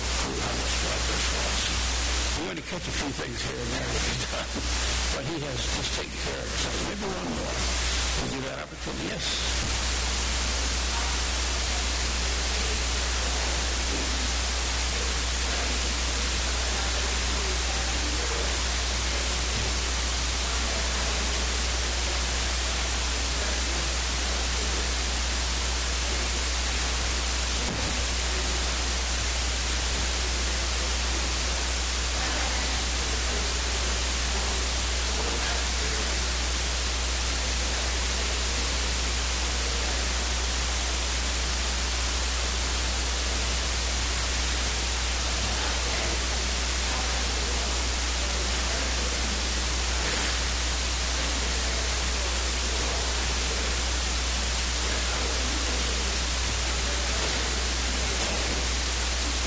does. We're going to catch a few things here and there that he's done, but he has just taken care of. So maybe one more. Give that opportunity. Yes.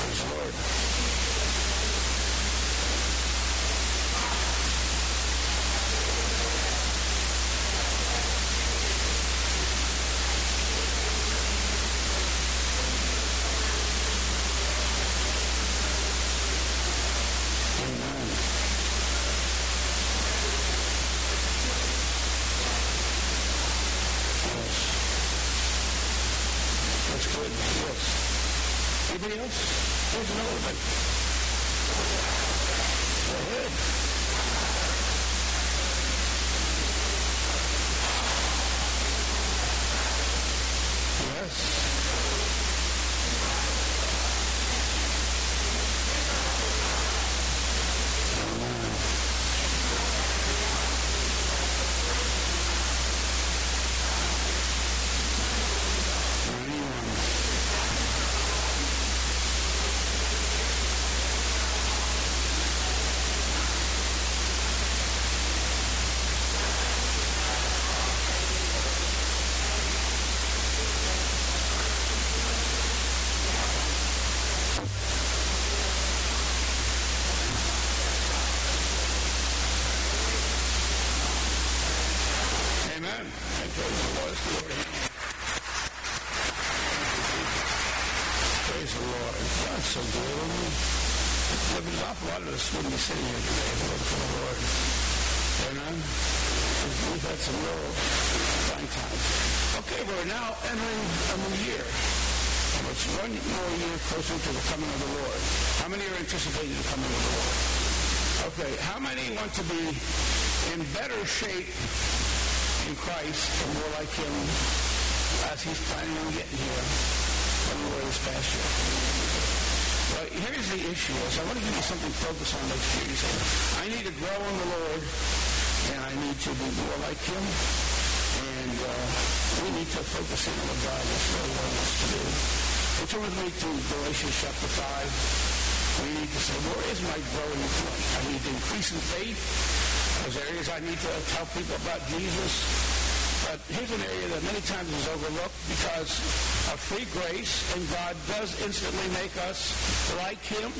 Praise the Lord. Amen. Yes. That's good. Yes. Anybody else? There's another one. Go ahead. Yes. Amen. And praise the Lord. Let's give it to him. Praise the Lord. God's so good. isn't he? There's an awful lot of us wouldn't be sitting here today if it wasn't for the Lord. Amen. We've had some real fine times. Okay, we're now entering a new year. And it's one more year closer to the coming of the Lord. How many are anticipating the coming of the Lord? Okay, how many want to be shape in Christ and more like him as he's planning on getting here than we were this past year? Well, here's the issue is I want to give you something to focus on next year. You say, I need to grow in the Lord and I need to be more like him and uh, we need to focus in on what God is really wanting us to do. So turn with me to Galatians chapter 5. We need to say, where is my growing point? I need to increase in faith. There's areas I need to tell people about Jesus. But here's an area that many times is overlooked because of free grace, and God does instantly make us like Him,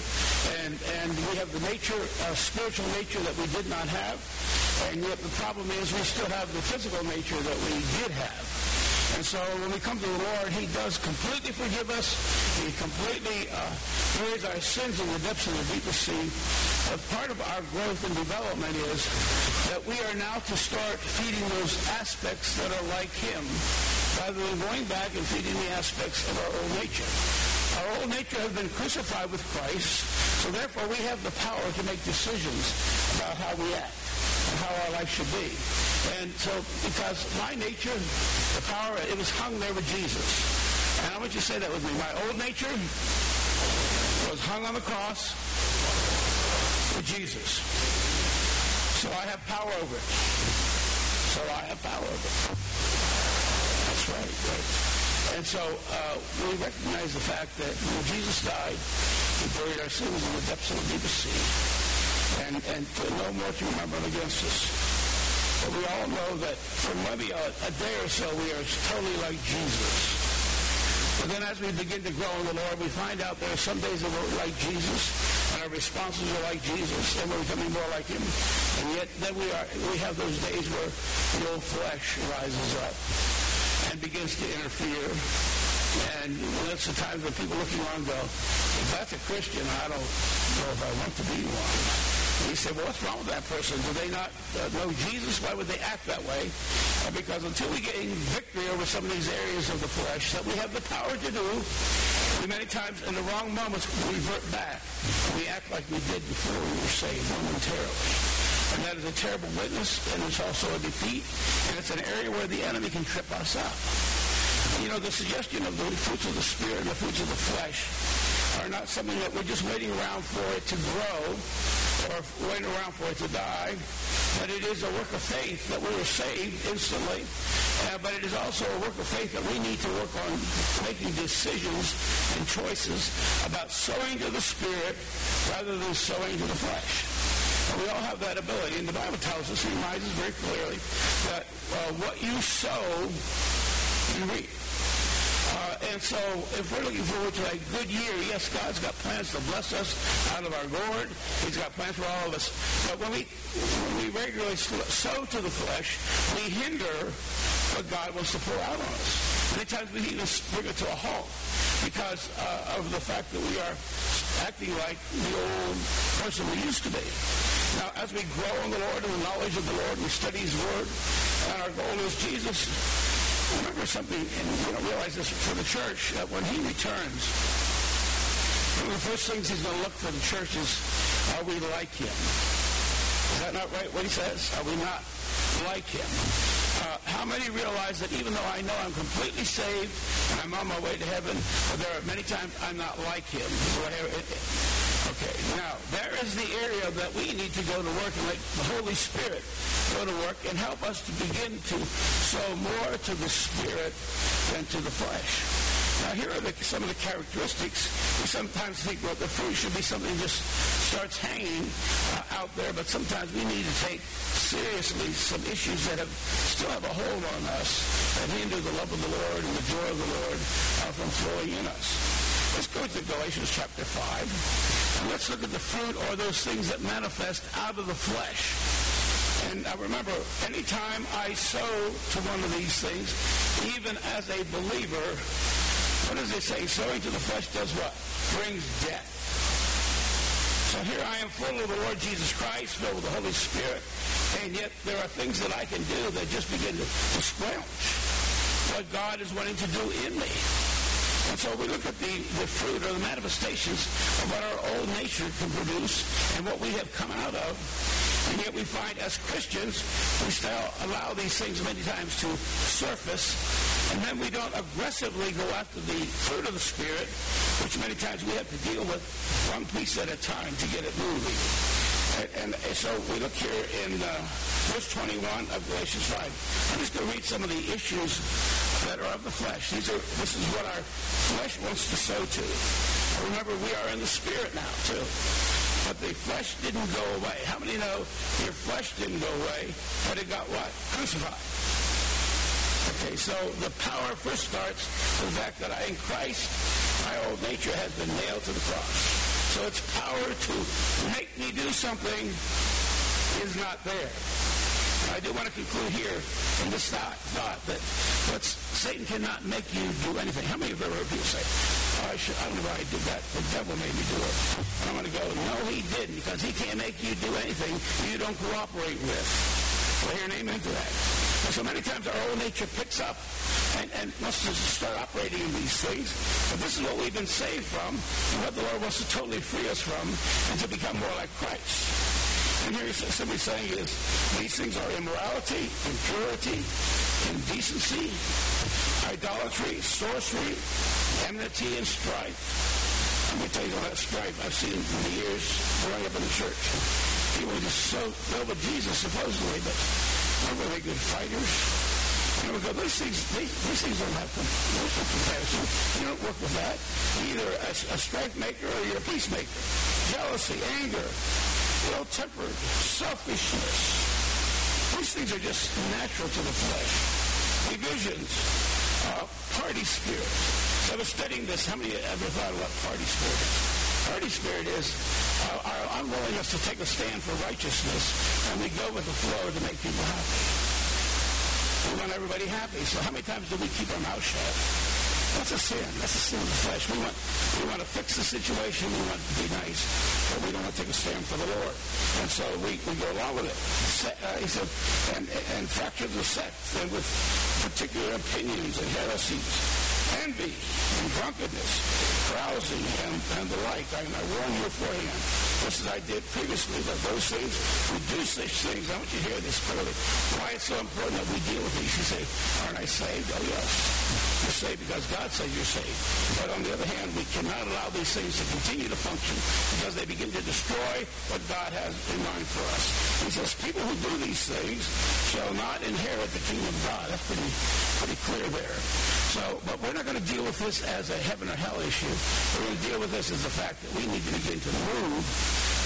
and and we have the nature, uh, spiritual nature that we did not have, and yet the problem is we still have the physical nature that we did have. And so when we come to the Lord, He does completely forgive us. He completely uh, buries our sins in the depths of the deepest sea. But part of our growth and development is that we are now to start feeding those aspects that are like Him, rather than going back and feeding the aspects of our old nature. Our old nature has been crucified with Christ, so therefore we have the power to make decisions about how we act and how our life should be. And so, because my nature, the power, it was hung there with Jesus. And I want you to say that with me. My old nature was hung on the cross with Jesus. So I have power over it. So I have power over it. That's right, right. And so uh, we recognize the fact that when Jesus died, he buried our sins in the depths of the deepest sea. And, and to no more to remember against us. But we all know that for maybe a, a day or so, we are totally like Jesus. But then as we begin to grow in the Lord, we find out there are some days that we're like Jesus, and our responses are like Jesus, and we're becoming more like Him. And yet then we are we have those days where the old flesh rises up and begins to interfere. And that's the times when people looking around and go, if that's a Christian, I don't know if I want to be one. And say, well, what's wrong with that person? Do they not uh, know Jesus? Why would they act that way? Uh, because until we gain victory over some of these areas of the flesh that we have the power to do, we many times in the wrong moments revert back. We act like we did before we were saved momentarily. And that is a terrible witness, and it's also a defeat, and it's an area where the enemy can trip us up. You know, the suggestion of the fruits of the Spirit and the fruits of the flesh are not something that we're just waiting around for it to grow or waiting around for it to die, but it is a work of faith that we were saved instantly. Uh, but it is also a work of faith that we need to work on making decisions and choices about sowing to the Spirit rather than sowing to the flesh. And we all have that ability. And the Bible tells us, reminds us very clearly, that uh, what you sow, you reap. Uh, and so if we're looking forward to a good year, yes, God's got plans to bless us out of our gourd. He's got plans for all of us. But when we, when we regularly sow to the flesh, we hinder what God wants to pour out on us. Many times we even bring it to a halt because uh, of the fact that we are acting like the old person we used to be. Now, as we grow in the Lord and the knowledge of the Lord, we study His Word, and our goal is Jesus remember something, and you don't realize this for the church, that when he returns, one of the first things he's going to look for the church is, are we like him? Is that not right, what he says? Are we not like him? Uh, how many realize that even though I know I'm completely saved and I'm on my way to heaven, there are many times I'm not like him? Okay, now, there is the area that we need to go to work and let the Holy Spirit go to work and help us to begin to sow more to the Spirit than to the flesh. Now, here are the, some of the characteristics. We sometimes think, well, the fruit should be something that just starts hanging uh, out there, but sometimes we need to take seriously some issues that have, still have a hold on us that hinder the love of the Lord and the joy of the Lord uh, from flowing in us. Let's go to Galatians chapter 5. And let's look at the fruit or those things that manifest out of the flesh. And I remember, anytime I sow to one of these things, even as a believer, what does it say? Sowing to the flesh does what? Brings death. So here I am full of the Lord Jesus Christ, filled with the Holy Spirit, and yet there are things that I can do that just begin to, to squelch what God is wanting to do in me. And so we look at the, the fruit or the manifestations of what our old nature can produce and what we have come out of. And yet we find as Christians, we still allow these things many times to surface. And then we don't aggressively go after the fruit of the Spirit, which many times we have to deal with one piece at a time to get it moving. And, and so we look here in uh, verse 21 of Galatians 5. I'm just going to read some of the issues that are of the flesh. These are, this is what our flesh wants to sow to. Remember, we are in the spirit now, too. But the flesh didn't go away. How many know your flesh didn't go away, but it got what? Crucified. Okay, so the power first starts with the fact that I, in Christ, my old nature has been nailed to the cross. So its power to make me do something is not there. I do want to conclude here in this thought, thought that Satan cannot make you do anything. How many of you ever heard people say, oh, I, should, I don't know why I did that. The devil made me do it. And I'm going to go, no, he didn't, because he can't make you do anything you don't cooperate with. Well, hear an amen to that. So many times our old nature picks up and, and wants to start operating in these things. But this is what we've been saved from and what the Lord wants to totally free us from and to become more like Christ. And here somebody saying is, these things are immorality, impurity, indecency, idolatry, sorcery, enmity, and strife. Let me tell you all that strife I've seen in the years growing up in the church. People are just so filled with Jesus, supposedly, but not really good fighters. You know, because these things, these, these things don't have no comparison. You don't work with that. Either a, a strife maker or you're a peacemaker. Jealousy, anger, ill-tempered, selfishness. These things are just natural to the flesh. Divisions, uh, party spirit. I was studying this. How many ever thought about party spirit? Party spirit is our unwillingness to take a stand for righteousness, and we go with the flow to make people happy. We want everybody happy. So how many times do we keep our mouth shut? That's a sin. That's a sin of the flesh. We want, we want to fix the situation. We want to be nice, but we don't want to take a stand for the Lord. And so we, we go along with it. Se- uh, he said, and, and fracture the sect and with particular opinions and heresies, envy and drunkenness, carousing and, and the like. I, I warn you beforehand, just as I did previously, that those things, we do such things. I want you to hear this clearly. Why it's so important that we deal with these. You say, aren't I saved? Oh, yes. You're saved because God says you're saved. But on the other hand, we cannot allow these things to continue to function because they begin to destroy what God has in mind for us. He says, people who do these things shall not inherit the kingdom of God. That's pretty, pretty clear there. So, but we're not going to deal with this as a heaven or hell issue. We're going to deal with this as the fact that we need to begin to move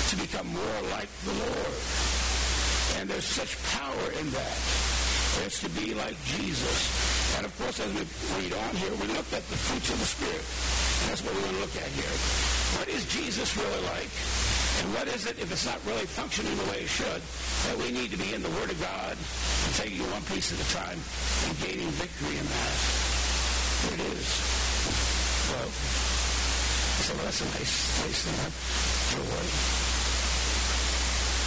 to become more like the Lord. And there's such power in that. It's to be like Jesus. And of course, as we read on here, we look at the fruits of the Spirit. And that's what we're going to look at here. What is Jesus really like? And what is it, if it's not really functioning the way it should, that we need to be in the Word of God and taking one piece at a time and gaining victory in that? Here it is. Well, so that's a nice, nice thing. Joy.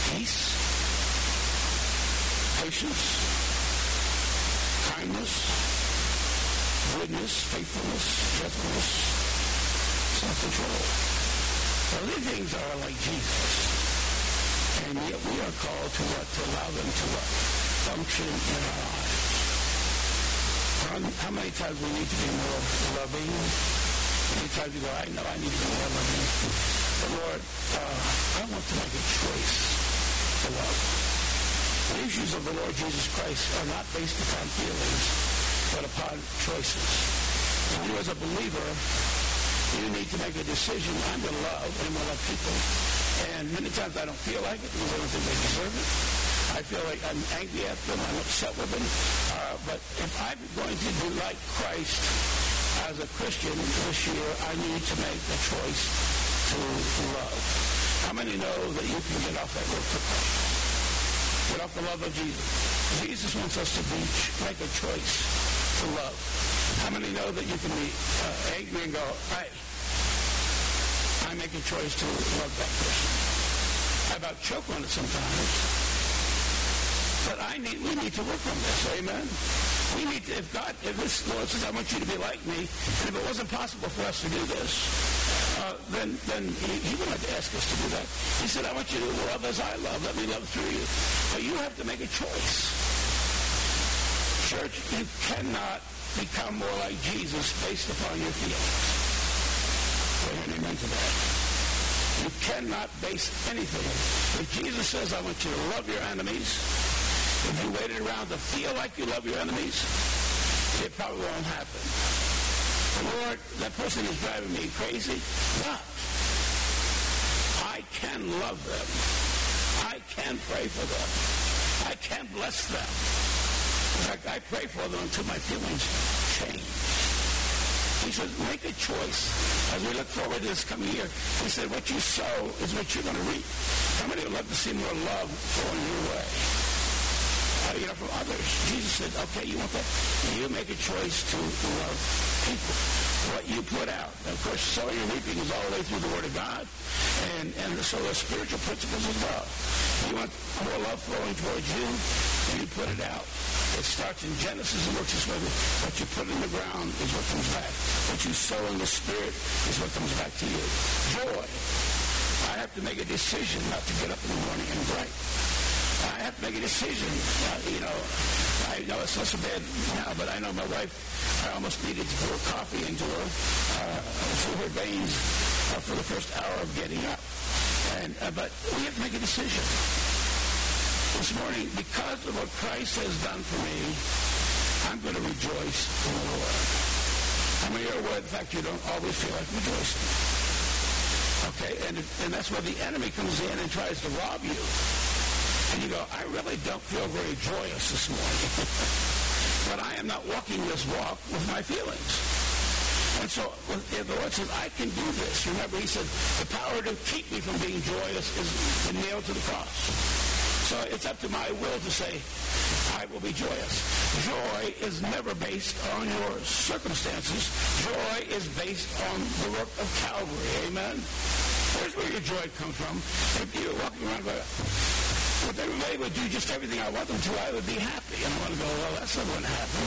Peace. Patience. Kindness. Goodness. Faithfulness. Gentleness. Self-control. Well, these things are like Jesus. And yet we are called to what? To allow them to what? Function in our lives. How many times we need to be more loving? How many times you go, I know I need to be more loving. But Lord, uh, I want to make a choice love. The issues of the Lord Jesus Christ are not based upon feelings, but upon choices. And you as a believer, you need to make a decision. I'm going to love and I'm going to love people. And many times I don't feel like it because I don't think they deserve it. I feel like I'm angry at them. I'm upset with them. Uh, but if I'm going to be like Christ as a Christian this year, I need to make a choice to love. How many know that you can get off that road quickly? Get off the love of Jesus. Jesus wants us to be, make a choice to love. How many know that you can be uh, angry and go, hey, I make a choice to love that person. I about choke on it sometimes. But I need, we need to work on this. Amen. We need to, if God, if this Lord says, I want you to be like me, and if it wasn't possible for us to do this, uh, then then he, he would not ask us to do that. He said, I want you to love as I love. Let me love through you. But you have to make a choice. Church, you cannot become more like Jesus based upon your feelings. Say an amen to that. You cannot base anything. If Jesus says, I want you to love your enemies, if you waited around to feel like you love your enemies, it probably won't happen. Lord, that person is driving me crazy. But I can love them. I can pray for them. I can bless them. In fact, I pray for them until my feelings change. He said, make a choice. As we look forward to this coming year, he said, what you sow is what you're going to reap. How many would love to see more love flowing your way? Uh, you know, from others. Jesus said, okay, you want that? You make a choice to love people. What you put out. of course, sowing and reaping is all the way through the Word of God. And, and so the spiritual principles as well. You want more love flowing towards you, you put it out. It starts in Genesis and works its way. What you put in the ground is what comes back. What you sow in the spirit is what comes back to you. Joy. I have to make a decision not to get up in the morning and gripe. I have to make a decision. Uh, you know, I know it's not so bad now, but I know my wife, I almost needed to pour coffee into her, uh, through her veins uh, for the first hour of getting up. And, uh, but we have to make a decision this morning, because of what Christ has done for me, I'm going to rejoice in the Lord. How many are aware of the fact you don't always feel like rejoicing? Okay, and, and that's where the enemy comes in and tries to rob you. You go, I really don't feel very joyous this morning. but I am not walking this walk with my feelings. And so the Lord says, I can do this. Remember, he said, the power to keep me from being joyous is nailed to the cross. So it's up to my will to say, I will be joyous. Joy is never based on your circumstances. Joy is based on the work of Calvary. Amen? Here's where your joy comes from. If you're walking around going, if everybody would do just everything I want them to, I would be happy. And I want to go, well, that's not going to happen.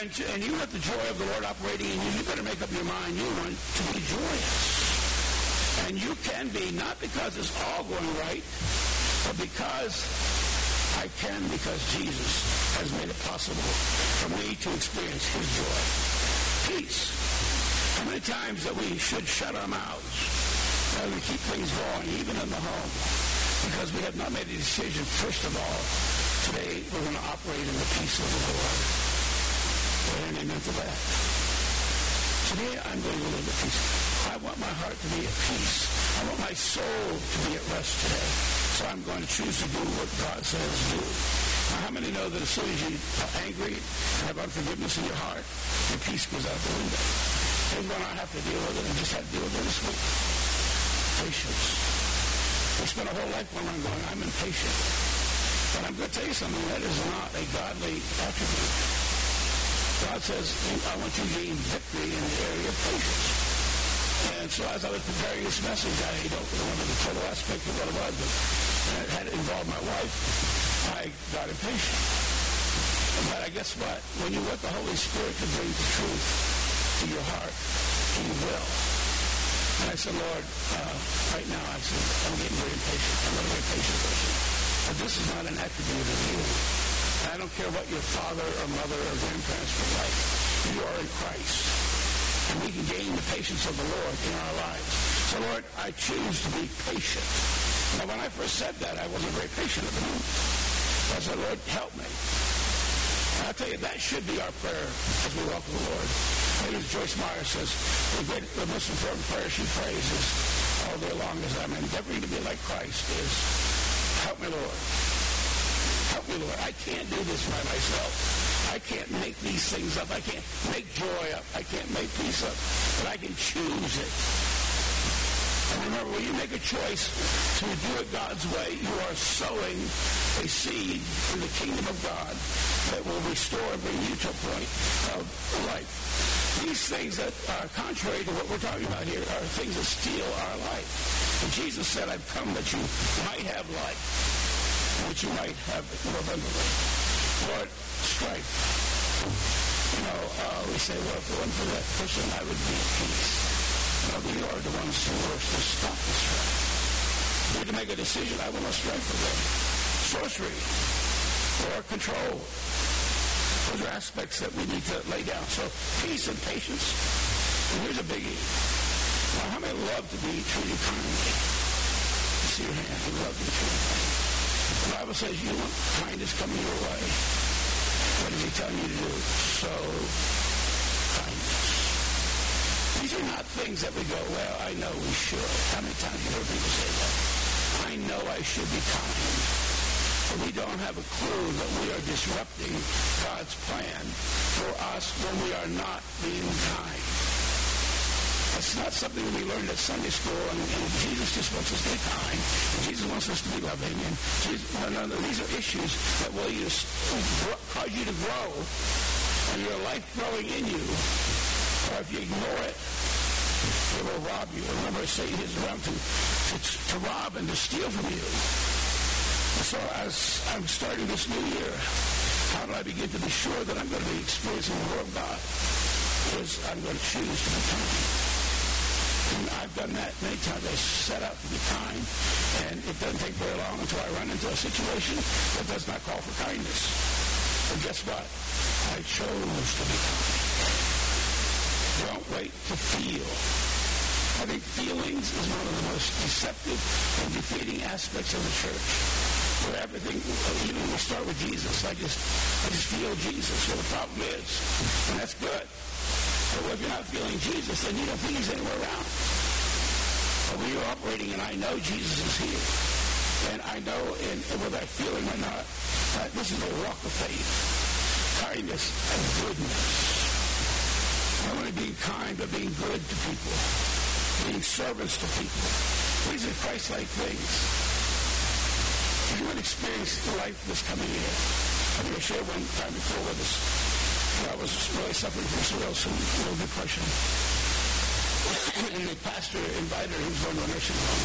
And, and you want the joy of the Lord operating in you, you better make up your mind you want to be joyous. And you can be, not because it's all going right, but because I can, because Jesus has made it possible for me to experience his joy. Peace. How many times that we should shut our mouths? How we keep things going, even in the home because we have not made a decision, first of all, today we're going to operate in the peace of the Lord. We're And amen to that. Today I'm going to live at peace. I want my heart to be at peace. I want my soul to be at rest today. So I'm going to choose to do what God says do. Now, how many know that as soon as you are angry and have unforgiveness in your heart, your peace goes out the window? Here's one I have to deal with it and just have to deal with it this week. Patience. I spent a whole life wondering, going, I'm impatient. But I'm going to tell you something, that is not a godly attribute. God says, I want you to gain victory in the area of patience. And so as I was preparing this message, I don't remember the total aspect of what it was, but it had involved my wife. I got impatient. But I guess what? When you want the Holy Spirit to bring the truth to your heart, he will. And I said, Lord, uh, right now, I said, I'm getting very impatient. I'm a very patient person. But this is not an attribute of you. And I don't care what your father or mother or grandparents were like. You are in Christ. And we can gain the patience of the Lord in our lives. So, Lord, I choose to be patient. Now, when I first said that, I wasn't very patient at the moment. I said, Lord, help me. Tell you, that should be our prayer as we walk with the Lord. And As Joyce Meyer says, the, great, the most important prayer she prays is all day long as I'm endeavoring to be like Christ is, help me, Lord. Help me, Lord. I can't do this by myself. I can't make these things up. I can't make joy up. I can't make peace up. But I can choose it. Remember, when you make a choice to do it God's way, you are sowing a seed in the kingdom of God that will restore and bring you to a point of life. These things that are contrary to what we're talking about here are things that steal our life. And Jesus said, I've come that you might have life, that you might have it more abundantly. Lord, strife. You know, uh, we say, well, if it wasn't for that person, I would be at peace. We are the ones who are to stop the strife. We need to make a decision. I will not strife with them. Sorcery or control those are aspects that we need to lay down. So peace and patience. And here's a biggie. Now, how many love to be treated kindly? See your hand. You love to be treated kindly. The Bible says you want kindness coming your way. What is he telling you to do? So. These are not things that we go, well, I know we should. How many times you heard people say that? I know I should be kind But we don't have a clue that we are disrupting God's plan for us when we are not being kind. It's not something we learned at Sunday school, and, and Jesus just wants us to be kind. Jesus wants us to be loving. And Jesus, no, no, these are issues that will you, cause you to grow, and your life growing in you. If you ignore it, it will rob you. Remember, Satan is around to, to, to rob and to steal from you. So as I'm starting this new year, how do I begin to be sure that I'm going to be experiencing the Word of God? Is I'm going to choose to be kind. And I've done that many times. I set out to be kind, and it doesn't take very long until I run into a situation that does not call for kindness. And guess what? I chose to be kind. Don't wait to feel. I think feelings is one of the most deceptive and defeating aspects of the church for everything. Even we start with Jesus. I just, I just feel Jesus. Well, the problem is, and that's good. But if you're not feeling Jesus, then you don't think he's anywhere around. But you're operating and I know Jesus is here, and I know, and, and whether I feel him or not, uh, this is a walk of faith. Kindness and goodness. Only being kind, but being good to people. Being servants to people. These are Christ-like things. You want to experience life this coming year, I'm going to share one time before with us. I was really suffering from cirrhosis and a little depression. and the pastor invited her, he was going to a nursing home.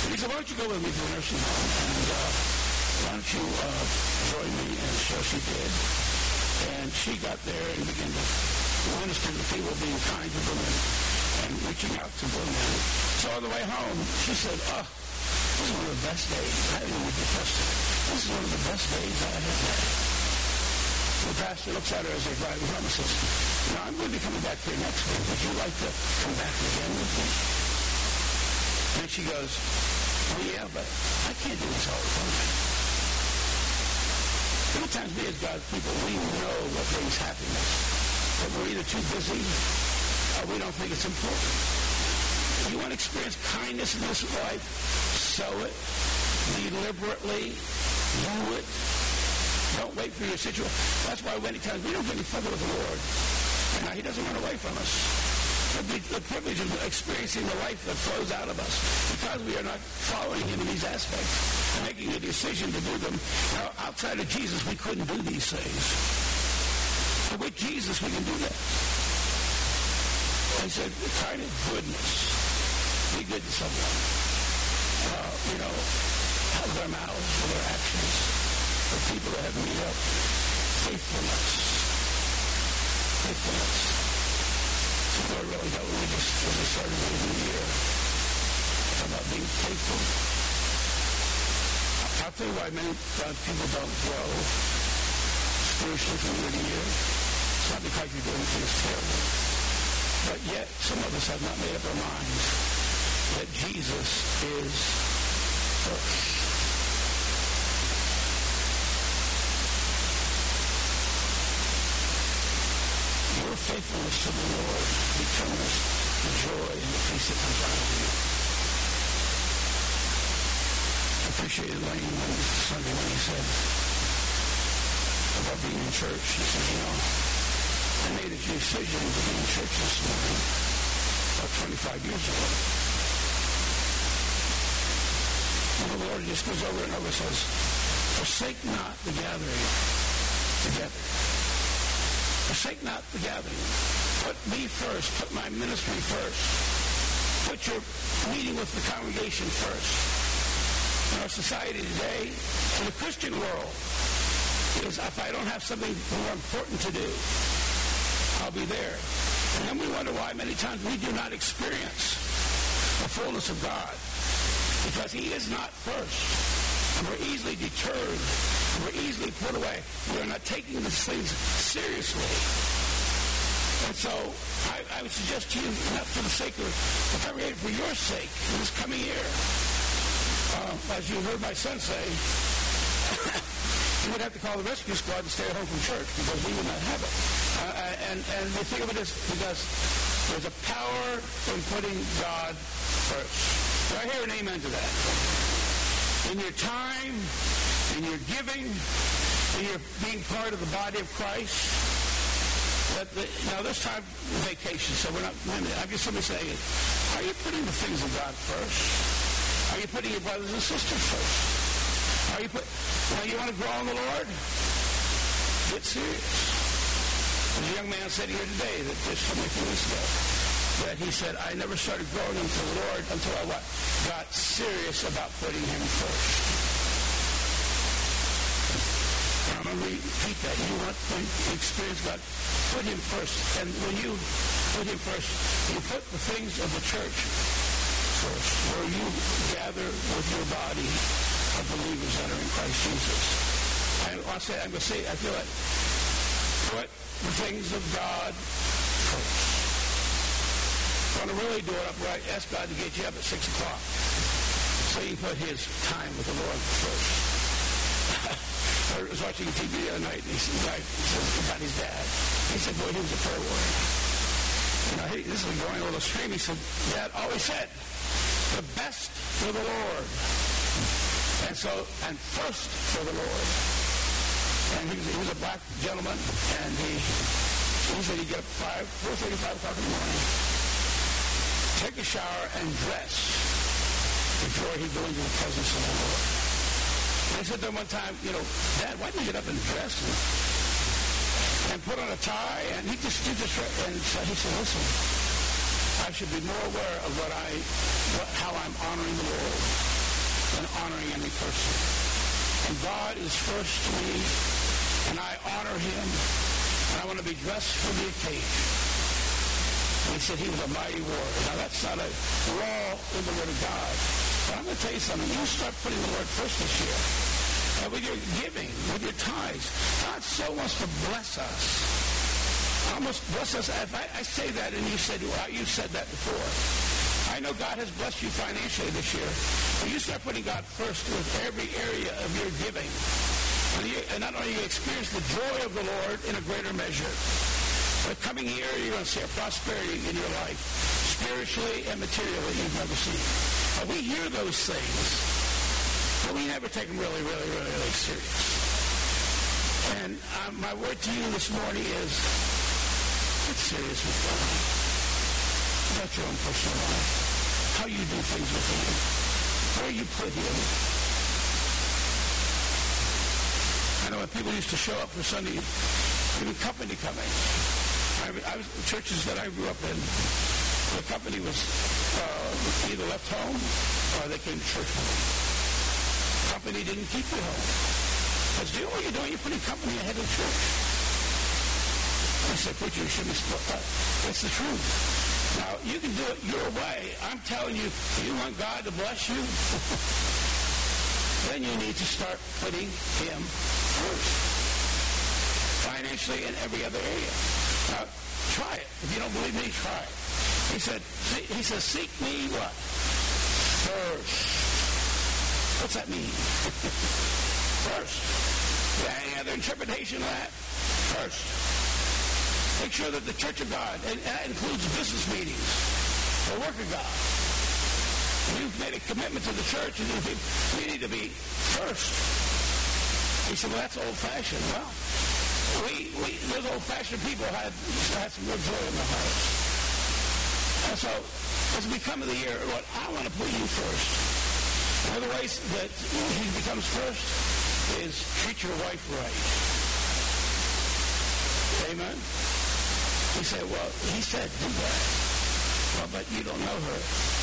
And he said, why don't you go with me to the nursing home? And uh, why don't you uh, join me? And so she did. And she got there and began to minister to people, being kind to them and, reaching out to. And so on the way home, she said, oh, this is one of the best days. I didn't even depressed. This is one of the best days I have had. The pastor looks at her as they drive home and says, know, I'm going to be coming back here next week. Would you like to come back again with me? And she goes, well, yeah, but I can't do this all the time. Sometimes we as God's people, we know what brings happiness. But we're either too busy or we don't think it's important. If you want to experience kindness in this life, sow it deliberately. Do it. Don't wait for your situation. That's why many times we don't get any further with the Lord. And now he doesn't run away from us. The, the privilege of experiencing the life that flows out of us because we are not following him in these aspects and making a decision to do them. Now, outside of Jesus, we couldn't do these things. But with Jesus, we can do that. He said, kind of goodness. Be good to someone. Uh, you know, help their mouths with their actions. The people that have me up. Faithfulness. Faithfulness. So Lord really got we just as we started the new year. About being faithful. I'll tell you why many uh, people don't grow spiritually from year to year. Not because you're doing things terrible. But yet, some of us have not made up our minds that Jesus is first. Your faithfulness to the Lord determines the joy and the peace that comes out of you. I appreciated Lane Sunday when he said about being in church. He said, you know, made a decision to be in church this morning about 25 years ago. And the Lord just goes over and over and says, forsake not the gathering together. Forsake not the gathering. Put me first. Put my ministry first. Put your meeting with the congregation first. In our society today, in the Christian world, is if I don't have something more important to do, I'll be there. And then we wonder why many times we do not experience the fullness of God. Because he is not first. And we're easily deterred. And we're easily put away. We're not taking these things seriously. And so I, I would suggest to you, not for the sake of the congregation, for your sake, in this coming year, uh, as you heard my son say, you would have to call the rescue squad and stay at home from church because we would not have it. And, and the thing of it is because there's a power in putting God first. Do I hear an amen to that? In your time, in your giving, in your being part of the body of Christ. The, now this time vacation, so we're not. I'm just simply saying, are you putting the things of God first? Are you putting your brothers and sisters first? Are you put? Now you want to grow in the Lord? Get serious. A young man said here today that just me a few weeks ago that he said, I never started growing into the Lord until I what? Got serious about putting him first. And I'm going to repeat that. You want to experience God, put him first. And when you put him first, you put the things of the church first, where you gather with your body of believers that are in Christ Jesus. I, I'll say, I'm going to say, I feel like, put the things of God first. Want to really do it upright, ask God to get you up at 6 o'clock. So you put his time with the Lord first. I was watching TV the other night, and he said, about his dad. He said, boy, he was a prayer warrior. You know, this is going a little stream. He said, Dad always said, the best for the Lord. And so, and first for the Lord. And he was, he was a black gentleman, and he, he said he'd get up 5, 4.30, 5 o'clock in the morning, take a shower, and dress before he'd go into the presence of the Lord. They said to him one time, you know, Dad, why didn't you get up and dress and, and put on a tie? And he just did this. And so he said, listen, I should be more aware of what I, what, how I'm honoring the Lord than honoring any person. And God is first to me, and I honor him, and I want to be dressed for the occasion. And he said he was a mighty warrior. Now that's not a law in the Word of God. But I'm going to tell you something. You start putting the Lord first this year. And with your giving, with your tithes, God so wants to bless us. Almost bless us. If I, I say that and you said, well, you said that before. I know God has blessed you financially this year. But you start putting God first with every area of your giving. And, you, and not only you experience the joy of the Lord in a greater measure, but coming here, you're going to see a prosperity in your life, spiritually and materially you've never seen. Now, we hear those things, but we never take them really, really, really, really serious. And uh, my word to you this morning is, get serious with God. About your own personal life. How you do things with Him. Where you put Him. I know people used to show up for Sunday, even company coming. I, I was churches that I grew up in. The company was uh, either left home or they came to church home. Company didn't keep you home. Because do you know what you're doing? You're putting company ahead of church. I said, preacher, you shouldn't split that. It's the truth. Now, you can do it your way. I'm telling you, you want God to bless you, then you need to start putting him first. Financially and every other area. Now, try it. If you don't believe me, try it. He said, he says, seek me what? First. What's that mean? First. Any other interpretation of that? First. Make sure that the Church of God, and that includes business meetings, the work of God. You've made a commitment to the church, and you need to be first. He said, well, that's old-fashioned. Well, we, we, those old-fashioned people had, had some good joy in their hearts. And so, as we come to the year, Lord, I want to put you first. One of the ways that he becomes first is treat your wife right. Amen? He said, well, he said, do that. But you don't know her.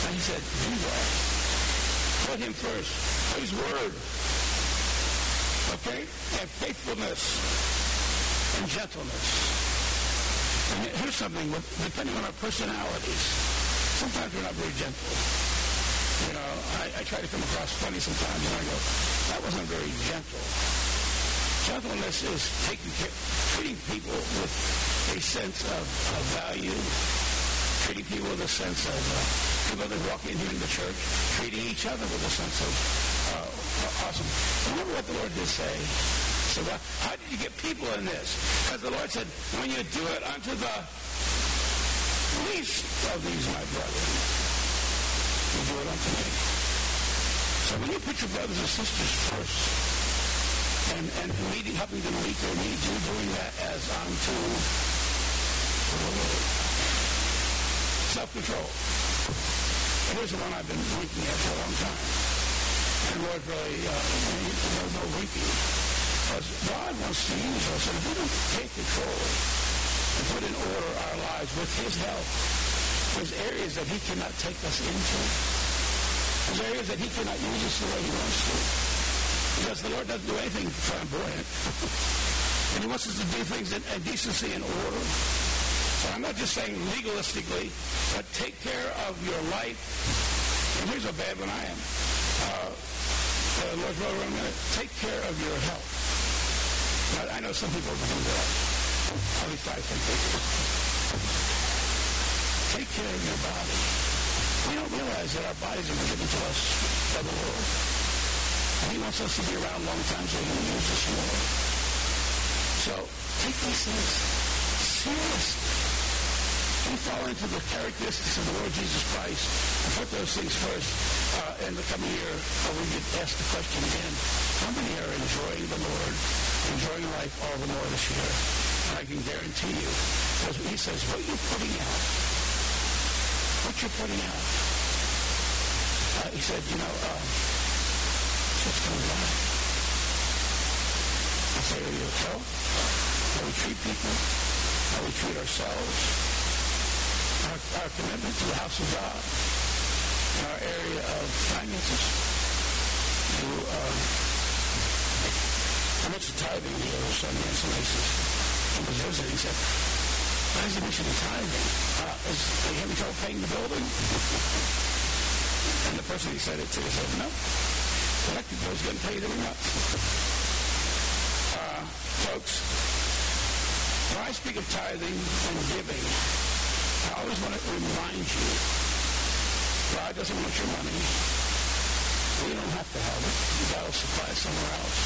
And he said, do that. Put him first. His word. Okay? And faithfulness and gentleness. And here's something, depending on our personalities, sometimes we're not very gentle. You know, I, I try to come across funny sometimes, and I go, that wasn't very gentle. Gentleness is taking care, treating people with a sense of, of value, treating people with a sense of uh, people that walk in in the church, treating each other with a sense of uh, awesome. Remember what the Lord did say? So well, how did you get people in this? Because the Lord said, when you do it unto the least of these, my brethren, you do it unto me. So when you put your brothers and sisters first, and, and meeting, helping them meet their needs, you're doing that as unto the Lord. Self-control. Here's the one I've been winking at for a long time. And Lord really, uh, no, no winking. Because God wants to use us, and if we don't take control and put in order our lives with his help, there's areas that he cannot take us into. There's areas that he cannot use us the way he wants to. Because the Lord doesn't do anything flamboyant. and he wants us to do things in, in decency and order. I'm not just saying legalistically, but take care of your life. And here's how bad one I am. Uh, uh, Lord Brother, I'm going to take care of your health. I know some people do that. At least I think they do. Take care of your body. We don't realize that our bodies are given to us by the Lord. And he wants us to be around long time so he can use us more. So take these things seriously. We fall into the characteristics of the Lord Jesus Christ. And put those things first uh, in the coming year, or we get asked the question again, how many are enjoying the Lord, enjoying life all the more this year? And I can guarantee you, because he says, what you're putting out, what you're putting out. Uh, he said, you know, uh, it's going to This area of health, how we treat people, how we treat ourselves, our, our commitment to the house of God, in our area of finances. You, uh, I mentioned tithing the Sunday in some places. He was visiting. He said, why is he mentioning tithing? Uh, is, are you having trouble paying the building? and the person he said it to said, no. The electric bill's getting paid every month. Uh, folks, when I speak of tithing and giving, I always want to remind you, God doesn't want your money. We don't have to have it. God will supply it somewhere else.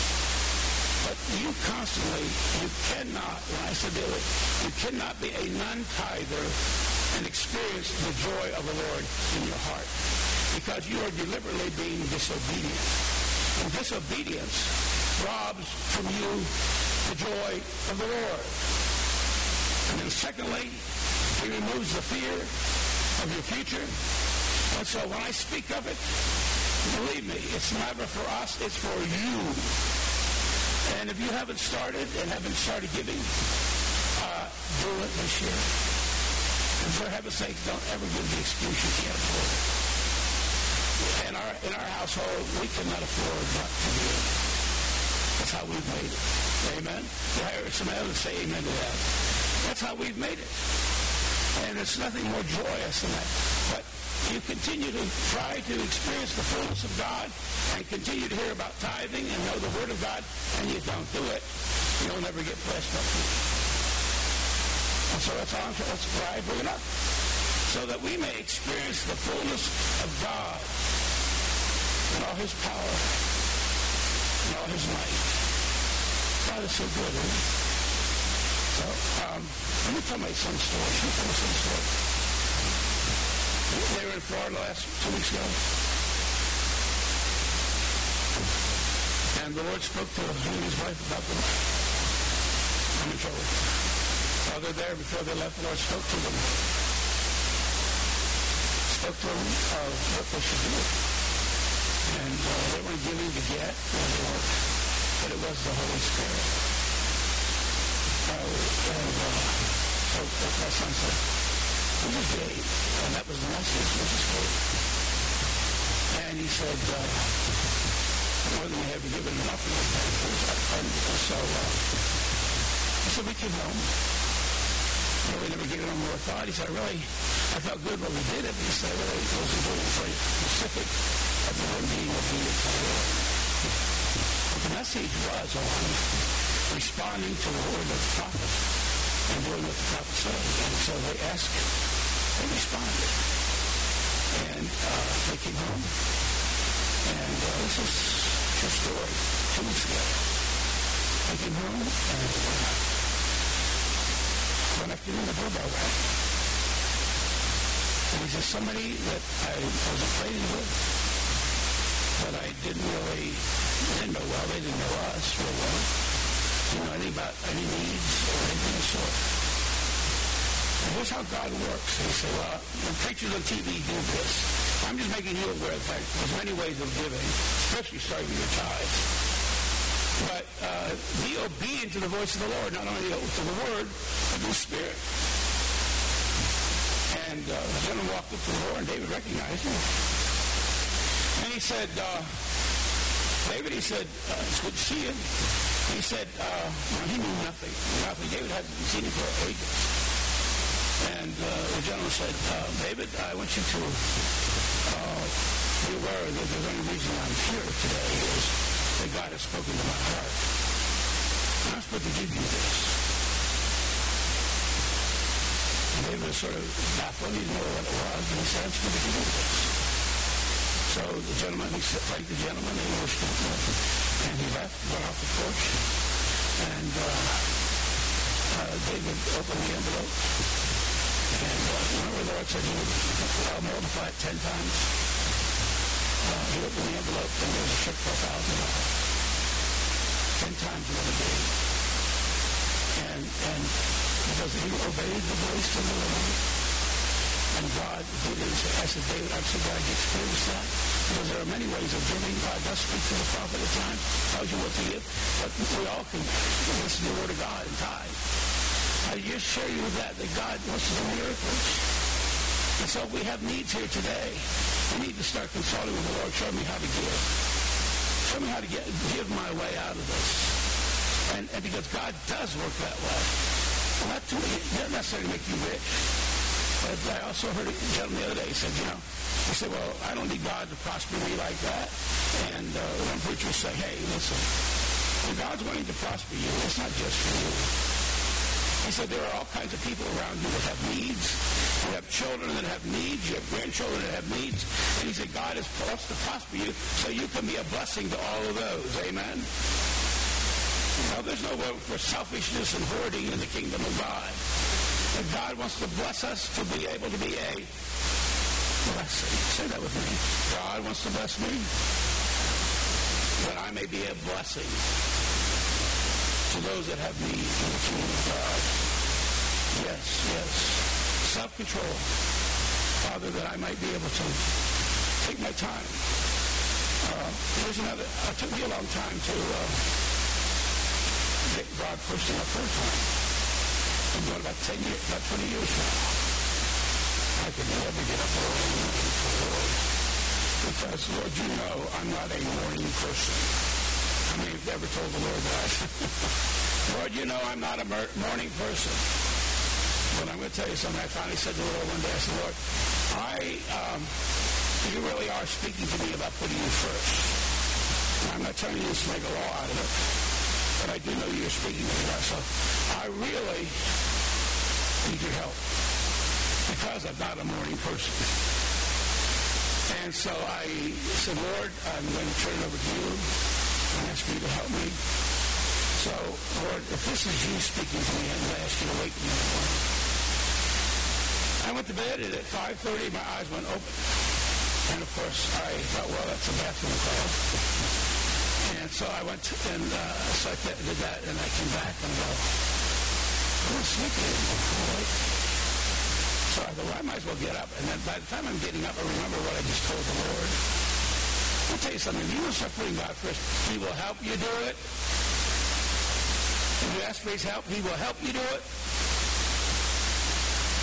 But you constantly, you cannot, when I said other, you cannot be a non-tither and experience the joy of the Lord in your heart because you are deliberately being disobedient. And disobedience robs from you the joy of the Lord. And then secondly, he removes the fear of your future. And so when I speak of it, believe me, it's never for us, it's for you. And if you haven't started and haven't started giving, uh, do it this year. And for heaven's sake, don't ever give the excuse you can't afford it. In our, in our household, we cannot afford not to give. That's how we've made it. Amen? You hear somebody else say amen to that. That's how we've made it. And there's nothing more joyous than that. But you continue to try to experience the fullness of God and continue to hear about tithing and know the Word of God, and you don't do it, you'll never get blessed up here. And so that's, why it up. So that we may experience the fullness of God and all his power and all his might. God is so good? So, um, let me tell my son's story. Me tell my son's story. They were in Florida last two weeks ago. And the Lord spoke to him and his wife about them. I'm in trouble. While they're there, before they left, the Lord spoke to them. Spoke to them of what they should do. And uh, they weren't giving to get, but it was the Holy Spirit. Uh, and uh, said. And that was the message, just gave. And he said, uh, more than we have given enough And so, uh, so we came home. You we never gave it more thought. He said, I really, I felt good when we did it. He said, I really wasn't specific being the message was on responding to the word of the prophet and doing what the prophet said. And so they asked, they responded. And uh, they came home. And uh, this is true story, two weeks ago. I came home and uh, one afternoon the doorbell rang. And he says, somebody that I was acquainted with, but I didn't really, didn't know well, they didn't know us real well. Didn't know anything about any needs or anything of the sort. And here's how God works. He said, well, when preachers on TV do this, I'm just making you aware of the fact there's many ways of giving, especially with your tithes. But uh, be obedient to the voice of the Lord, not only to the word, but the Spirit. And uh, the gentleman walked up to the Lord, and David recognized him. And he said, uh, David, he said, uh, it's good to see you. He said, uh, he knew nothing. Nothing. David hadn't seen him for ages. And uh, the gentleman said, uh, David, I want you to uh, be aware that the only reason I'm here today is that God has spoken to my heart. I'm supposed to give you this. And David was sort of baffled. He didn't know what it was. And he said, I'm supposed to give you this. So the gentleman, he said, thanked the gentleman, and he wished him And he left, went off the porch. And uh, uh, David opened the envelope. And uh, remember the Lord said he would uh, multiply it ten times. Uh, he opened the envelope and there was a check for a thousand dollars. Ten times what he gave. And, and because he obeyed the voice of the Lord. And God it. I said, David, I'm so glad you experienced that. Because there are many ways of giving. God does speak to the prophet at times, tells you what to give. But we all can listen to the word of God and tithe. I just share you that, that God wants to do miracles. And so we have needs here today. We need to start consulting with the Lord. Show me how to give. Show me how to get, give my way out of this. And, and because God does work that way. Not to, necessarily make you rich. But I also heard a gentleman the other day, he said, you know, he said, well, I don't need God to prosper me like that. And uh, one preacher say, hey, listen, if God's wanting to prosper you, it's not just for you. He said there are all kinds of people around you that have needs. You have children that have needs. You have grandchildren that have needs. And he said God is supposed to prosper you so you can be a blessing to all of those. Amen? Now, there's no room for selfishness and hoarding in the kingdom of God. And God wants to bless us to be able to be a blessing. Say that with me. God wants to bless me that I may be a blessing to those that have need in the kingdom of God. Yes, yes. Self-control. Father, that I might be able to take my time. Uh, there's another, it took me a long time to uh, get God first in my prayer time. About 10 years, about 20 years now. I could never get up early morning for Lord. Because, Lord, you know I'm not a morning person. I mean, you've never told the Lord that. Lord, you know I'm not a morning person. But I'm going to tell you something. I finally said to the Lord one day, I said, Lord, I, um, you really are speaking to me about putting you first. And I'm not telling you to make a law out of it, but I do know you're speaking to me so I really need your help because I'm not a morning person. And so I said, Lord, I'm going to turn it over to you and ask you to help me. So, Lord, if this is you speaking to me, I'm going to ask you to wake me morning. I went to bed and at 5.30 my eyes went open. And of course I thought, well, that's a bathroom call. So I went and uh, so I did that and I came back and I go, I'm sleepy anymore. So I go, well, I might as well get up. And then by the time I'm getting up, I remember what I just told the Lord. I'll tell you something. If you to start putting God first, he will help you do it. If you ask for his help, he will help you do it.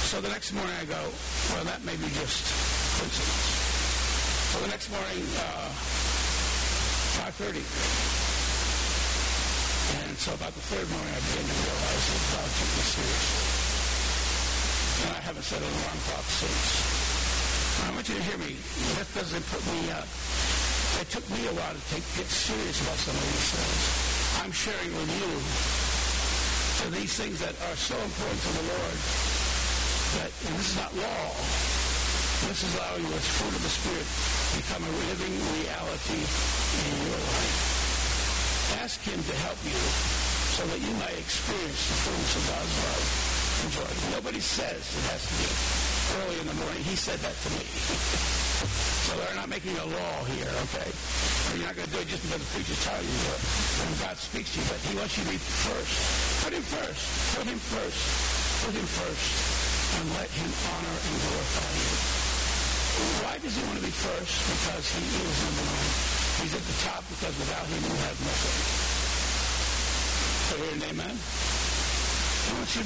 So the next morning I go, well, that may be just coincidence. So the next morning, uh, 5.30. And so about the third morning, I began to realize that God took me seriously. And I haven't set an alarm clock since. I want you to hear me. That doesn't put me up. It took me a while to take, get serious about some of these things. I'm sharing with you to these things that are so important to the Lord that, and this is not law, this is allowing the fruit of the Spirit become a living reality in your life. Ask Him to help you so that you might experience the fullness of God's love and joy. Nobody says it has to be early in the morning. He said that to me. so they're not making a law here, okay? You're not going to do it just because the preacher's telling you to when God speaks to you, but he wants you to be first. Put him first. Put him first. Put him first. And let him honor and glorify you. Why does he want to be first? Because he is number one. He's at the top because without him you have nothing. So hear an amen? He wants, you,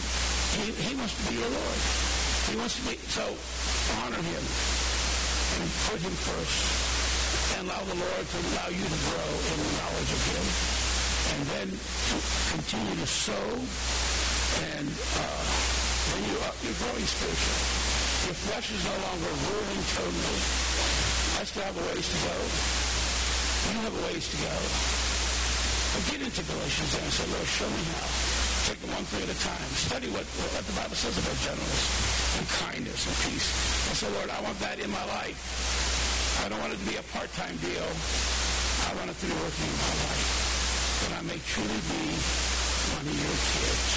he, he wants to be your Lord. He wants to be, so honor him and put him first. And allow the Lord to allow you to grow in the knowledge of him. And then continue to sow. And uh, then you are, you're growing spiritually. Flesh is no longer ruling totally. I still have a ways to go. You have a ways to go. But get into Galatians and say, Lord, show me how. Take it one thing at a time. Study what, what the Bible says about gentleness and kindness and peace. And say, Lord, I want that in my life. I don't want it to be a part-time deal. I want it to be working in my life. That I may truly be one of your kids.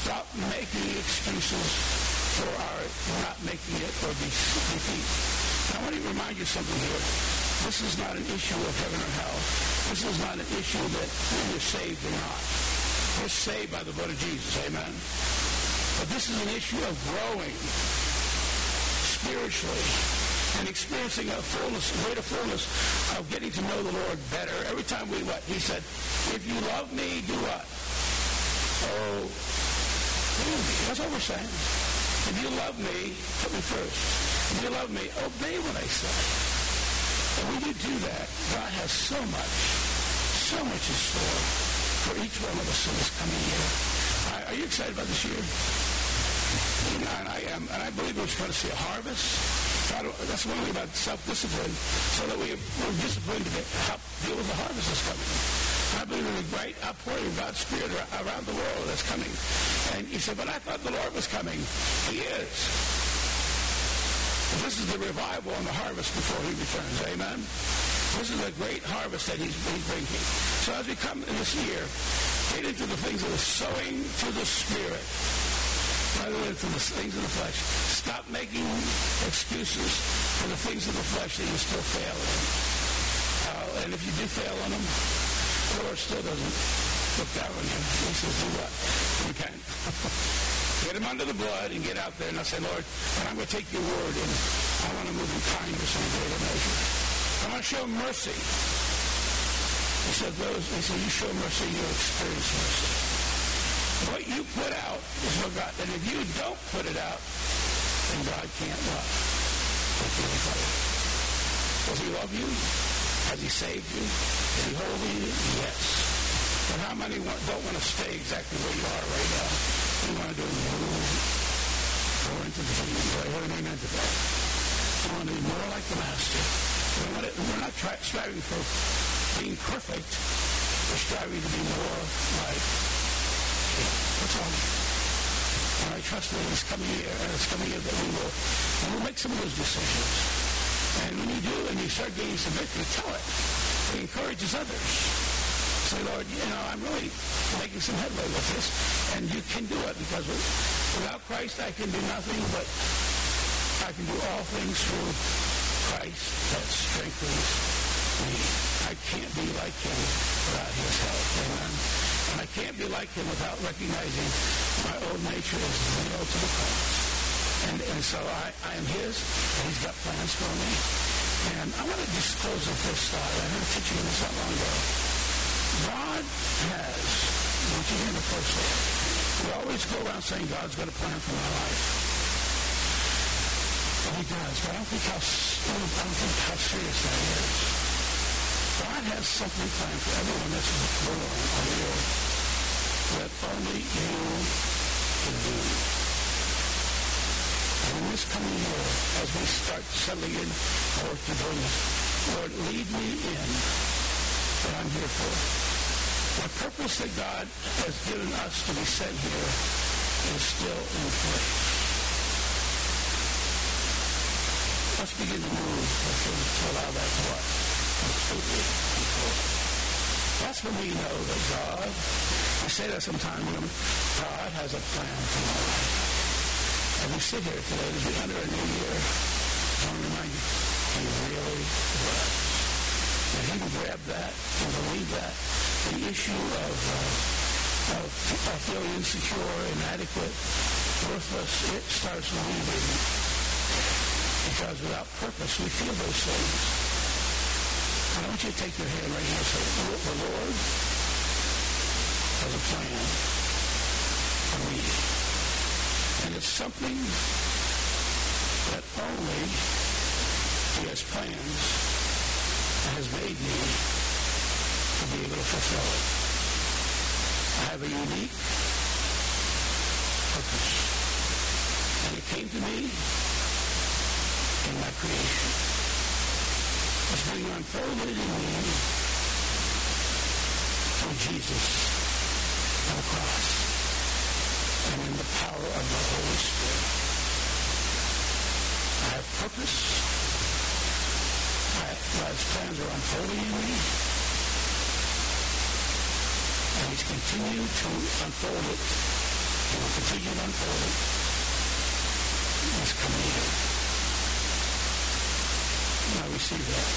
Stop making excuses for our not making it or defeat. I want to remind you something here. This is not an issue of heaven or hell. This is not an issue that you're saved or not. You're saved by the blood of Jesus. Amen. But this is an issue of growing. spiritually and experiencing a fullness, greater fullness of getting to know the Lord better. Every time we what? He said, if you love me, do what? Oh, that's what we're saying. If you love me, put me first. If you love me, obey what I say. And when you do that, God has so much, so much in store for each one of us in this coming year. Are you excited about this year? And I am, and I believe we're going to see a harvest. That's one thing about self-discipline, so that we, we're disciplined to help deal with the harvest that's coming. Believe in a great outpouring of God's Spirit around the world that's coming. And he said, but I thought the Lord was coming. He is. This is the revival and the harvest before he returns. Amen? This is a great harvest that he's, he's bringing. So as we come in this year, get into the things of the sowing to the Spirit rather than to the things of the flesh. Stop making excuses for the things of the flesh that you still fail in. Uh, and if you do fail on them, Lord still doesn't look down on you. He says, do what? Can. get him under the blood and get out there. And I say, Lord, I'm going to take your word and I want to move in kindness in a greater measure. I want to show mercy. He said, those, he said, you show mercy, you'll experience mercy. What you put out is what God, and if you don't put it out, then God can't love. Does he love you? Has he saved you? Is he holy you? Yes. But how many want, don't want to stay exactly where you are right now? We want to do more into the kingdom. Do I hear an amen to that? We want to be more like the Master. We want to, we're not try, striving for being perfect. We're striving to be more like Him. That's all. And I trust that this coming year, this coming year that we will, we will make some of those decisions. And when you do and you start gaining some victory, tell it. It encourages others. Say, Lord, you know, I'm really making some headway with this. And you can do it because without Christ I can do nothing, but I can do all things through Christ that strengthens me. I can't be like him without his help. Amen. And I can't be like him without recognizing my old nature is nailed to the cross. And, and so I, I am his, and he's got plans for me. And I want to disclose close with this thought. I heard teaching this not long ago. God has, I want you hear me closely, we always go around saying God's got a plan for my life. Well, he does, but I don't think how, I don't think how serious that is. God has something planned for everyone that's born on the earth that only you can do in this coming year, as we start settling in more to Lord, lead me in what I'm here for. The purpose that God has given us to be sent here is still in place. Let's begin to move to allow that to what? Completely. That's when we know that God, I say that sometimes, God has a plan for my life. We sit here today, as we enter a new year, I want to remind you, he really was. And he can grab that and believe that. The issue of, uh, of, feeling insecure, inadequate, worthless, it starts leaving. Because without purpose, we feel those things. I want you to take your hand right now and say, the Lord has a plan for me. It's something that only he has plans and has made me to be able to fulfill it. I have a unique purpose. And it came to me in my creation. It's being unfolded in me through Jesus on the cross and in the power of the Holy Spirit. I have purpose. I, God's plans are unfolding in me. And he's continuing to unfold it. He will continue to unfold it this coming year. And I receive that.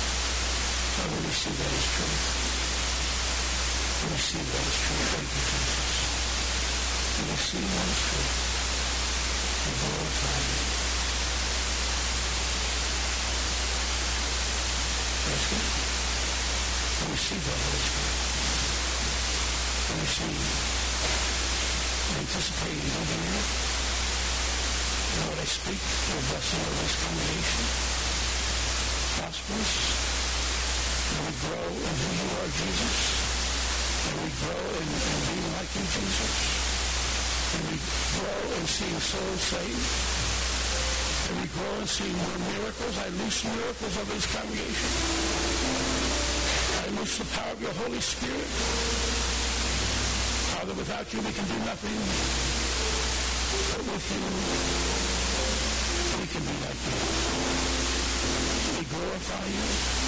I will receive that as truth. I receive that as truth. Thank you, Jesus to see one truth, and glorified it. That's it. And we see the Holy Spirit. And we see anticipating moving in it. What I speak? They're blessing of this combination. Gospels. And we grow in who you are, Jesus. And we grow in, in being like you, Jesus. May we grow in seeing souls saved. May we grow in seeing more miracles. I loose miracles over this congregation. I loose the power of your Holy Spirit. Father, without you we can do nothing. But with you, we can be like you. We glorify you.